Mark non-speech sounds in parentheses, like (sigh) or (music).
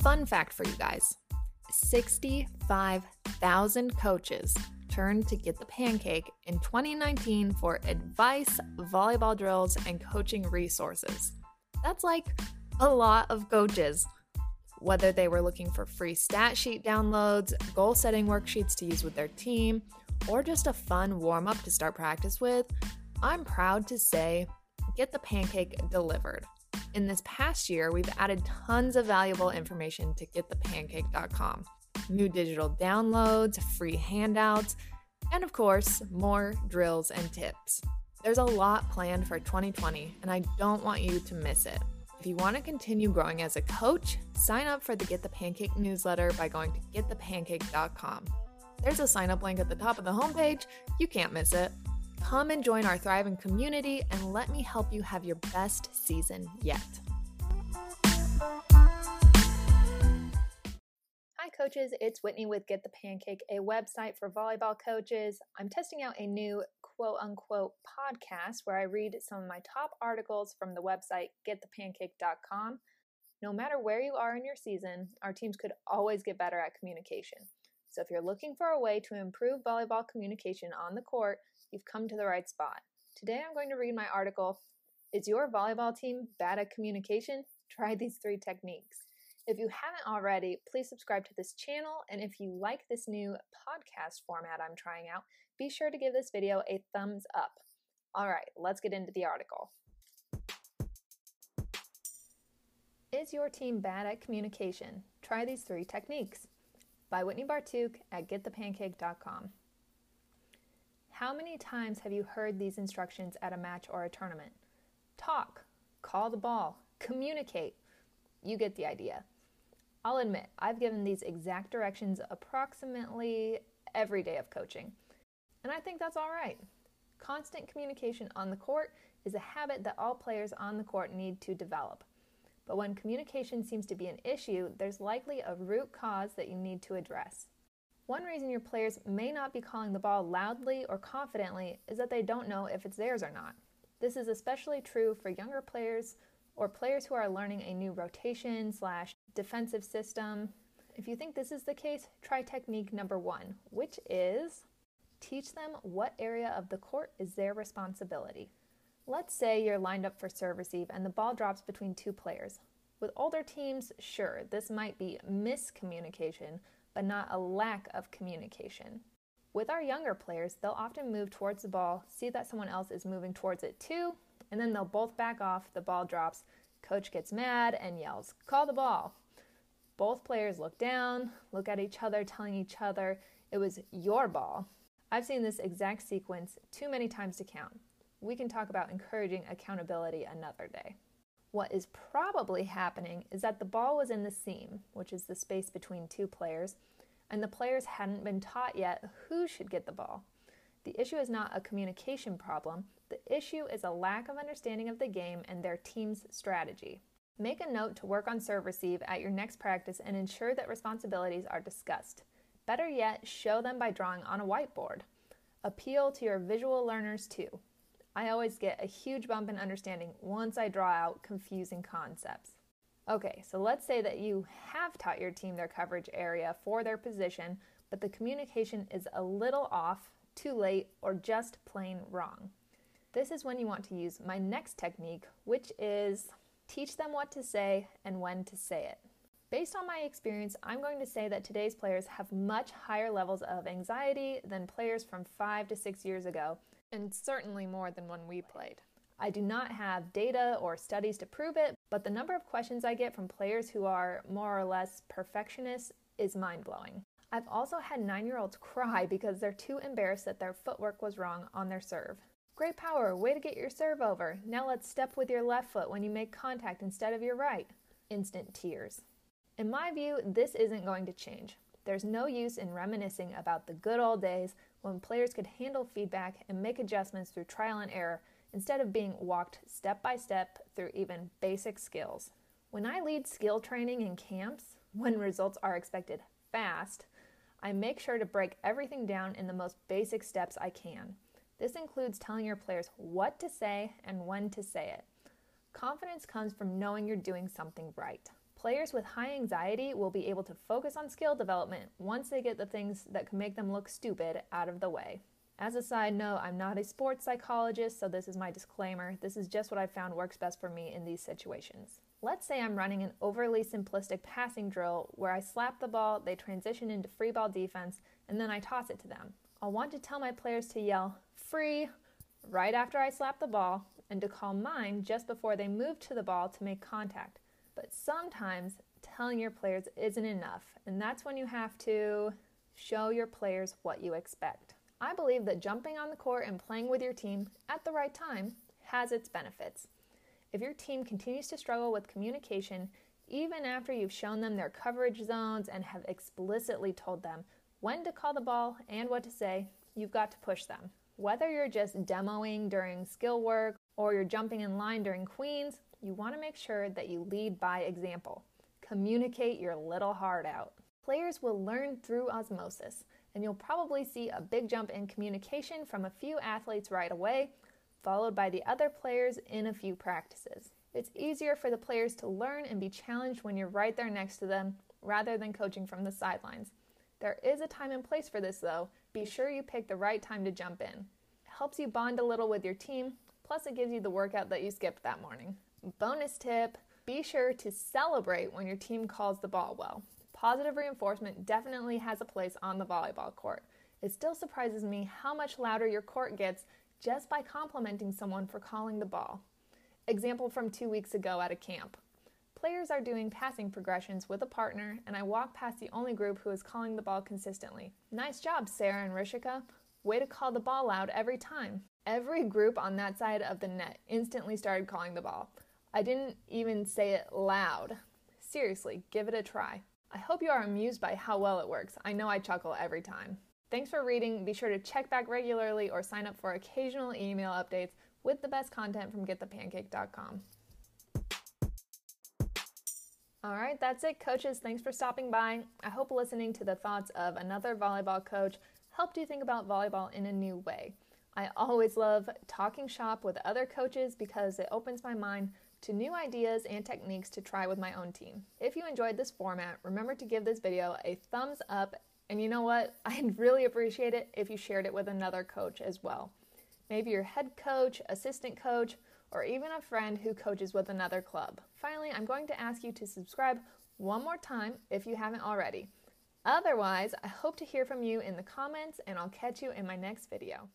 Fun fact for you guys 65,000 coaches turned to Get the Pancake in 2019 for advice, volleyball drills, and coaching resources. That's like a lot of coaches. Whether they were looking for free stat sheet downloads, goal setting worksheets to use with their team, or just a fun warm up to start practice with, I'm proud to say Get the Pancake delivered. In this past year, we've added tons of valuable information to getthepancake.com new digital downloads, free handouts, and of course, more drills and tips. There's a lot planned for 2020, and I don't want you to miss it. If you want to continue growing as a coach, sign up for the Get the Pancake newsletter by going to getthepancake.com. There's a sign up link at the top of the homepage. You can't miss it. Come and join our thriving community and let me help you have your best season yet. Hi, coaches. It's Whitney with Get the Pancake, a website for volleyball coaches. I'm testing out a new quote unquote podcast where I read some of my top articles from the website getthepancake.com. No matter where you are in your season, our teams could always get better at communication. So if you're looking for a way to improve volleyball communication on the court, you've come to the right spot. Today I'm going to read my article Is Your Volleyball Team Bad at Communication? Try these three techniques. If you haven't already, please subscribe to this channel. And if you like this new podcast format I'm trying out, be sure to give this video a thumbs up. All right, let's get into the article. Is your team bad at communication? Try these three techniques. By Whitney Bartuk at getthepancake.com. How many times have you heard these instructions at a match or a tournament? Talk, call the ball, communicate. You get the idea. I'll admit, I've given these exact directions approximately every day of coaching. And I think that's all right. Constant communication on the court is a habit that all players on the court need to develop. But when communication seems to be an issue, there's likely a root cause that you need to address. One reason your players may not be calling the ball loudly or confidently is that they don't know if it's theirs or not. This is especially true for younger players or players who are learning a new rotation slash defensive system. If you think this is the case, try technique number one, which is teach them what area of the court is their responsibility. Let's say you're lined up for serve receive and the ball drops between two players. With older teams, sure, this might be miscommunication, but not a lack of communication. With our younger players, they'll often move towards the ball, see that someone else is moving towards it too, and then they'll both back off, the ball drops, coach gets mad and yells, Call the ball. Both players look down, look at each other, telling each other it was your ball. I've seen this exact sequence too many times to count. We can talk about encouraging accountability another day. What is probably happening is that the ball was in the seam, which is the space between two players, and the players hadn't been taught yet who should get the ball. The issue is not a communication problem, the issue is a lack of understanding of the game and their team's strategy. Make a note to work on serve receive at your next practice and ensure that responsibilities are discussed. Better yet, show them by drawing on a whiteboard. Appeal to your visual learners too. I always get a huge bump in understanding once I draw out confusing concepts. Okay, so let's say that you have taught your team their coverage area for their position, but the communication is a little off, too late, or just plain wrong. This is when you want to use my next technique, which is teach them what to say and when to say it. Based on my experience, I'm going to say that today's players have much higher levels of anxiety than players from five to six years ago, and certainly more than when we played. I do not have data or studies to prove it, but the number of questions I get from players who are more or less perfectionists is mind blowing. I've also had nine year olds (laughs) cry because they're too embarrassed that their footwork was wrong on their serve. Great power, way to get your serve over. Now let's step with your left foot when you make contact instead of your right. Instant tears. In my view, this isn't going to change. There's no use in reminiscing about the good old days when players could handle feedback and make adjustments through trial and error instead of being walked step by step through even basic skills. When I lead skill training in camps, when results are expected fast, I make sure to break everything down in the most basic steps I can. This includes telling your players what to say and when to say it. Confidence comes from knowing you're doing something right. Players with high anxiety will be able to focus on skill development once they get the things that can make them look stupid out of the way. As a side note, I'm not a sports psychologist, so this is my disclaimer. This is just what I found works best for me in these situations. Let's say I'm running an overly simplistic passing drill where I slap the ball, they transition into free ball defense, and then I toss it to them. I'll want to tell my players to yell, free, right after I slap the ball, and to call mine just before they move to the ball to make contact. But sometimes telling your players isn't enough, and that's when you have to show your players what you expect. I believe that jumping on the court and playing with your team at the right time has its benefits. If your team continues to struggle with communication, even after you've shown them their coverage zones and have explicitly told them when to call the ball and what to say, you've got to push them. Whether you're just demoing during skill work or you're jumping in line during queens, you want to make sure that you lead by example. Communicate your little heart out. Players will learn through osmosis, and you'll probably see a big jump in communication from a few athletes right away, followed by the other players in a few practices. It's easier for the players to learn and be challenged when you're right there next to them rather than coaching from the sidelines. There is a time and place for this though. Be sure you pick the right time to jump in. It helps you bond a little with your team, plus, it gives you the workout that you skipped that morning. Bonus tip be sure to celebrate when your team calls the ball well. Positive reinforcement definitely has a place on the volleyball court. It still surprises me how much louder your court gets just by complimenting someone for calling the ball. Example from two weeks ago at a camp. Players are doing passing progressions with a partner, and I walk past the only group who is calling the ball consistently. Nice job, Sarah and Rishika. Way to call the ball out every time. Every group on that side of the net instantly started calling the ball. I didn't even say it loud. Seriously, give it a try. I hope you are amused by how well it works. I know I chuckle every time. Thanks for reading. Be sure to check back regularly or sign up for occasional email updates with the best content from getthepancake.com. All right, that's it, coaches. Thanks for stopping by. I hope listening to the thoughts of another volleyball coach helped you think about volleyball in a new way. I always love talking shop with other coaches because it opens my mind to new ideas and techniques to try with my own team. If you enjoyed this format, remember to give this video a thumbs up and you know what? (laughs) I'd really appreciate it if you shared it with another coach as well. Maybe your head coach, assistant coach, or even a friend who coaches with another club. Finally, I'm going to ask you to subscribe one more time if you haven't already. Otherwise, I hope to hear from you in the comments and I'll catch you in my next video.